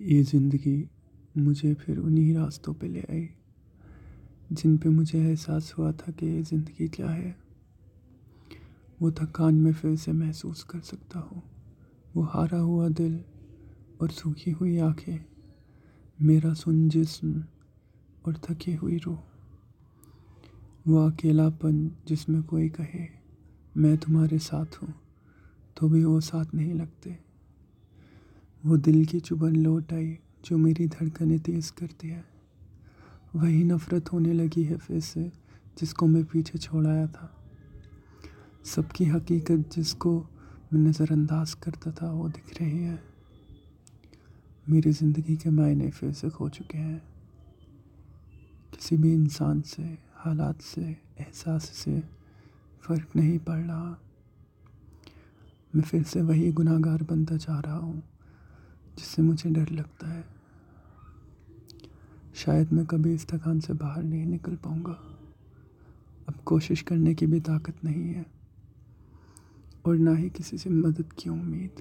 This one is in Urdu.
یہ زندگی مجھے پھر انہیں راستوں پہ لے آئی، جن پہ مجھے احساس ہوا تھا کہ یہ زندگی کیا ہے۔ وہ تھکان میں پھر سے محسوس کر سکتا ہوں وہ ہارا ہوا دل اور سوکھی ہوئی آنکھیں، میرا سن جسم اور تھکی ہوئی روح۔ وہ اکیلا پن جس میں کوئی کہے، میں تمہارے ساتھ ہوں، تو بھی وہ ساتھ نہیں لگتے۔ وہ دل کی چبھن لوٹ آئی جو میری دھڑکنیں تیز کرتی ہے۔ وہی نفرت ہونے لگی ہے پھر سے جس کو میں پیچھے چھوڑ آیا تھا۔ سب کی حقیقت جس کو میں نظر انداز کرتا تھا وہ دکھ رہی ہے۔ میری زندگی کے معنی پھر سے کھو چکے ہیں۔ کسی بھی انسان سے، حالات سے، احساس سے فرق نہیں پڑ رہا۔ میں پھر سے وہی گناہ گار بنتا جا رہا ہوں۔ جس سے مجھے ڈر لگتا ہے۔ شاید میں کبھی اس تھکان سے باہر نہیں نکل پاؤں گا۔ اب کوشش کرنے کی بھی طاقت نہیں ہے۔ اور نہ ہی کسی سے مدد کی امید۔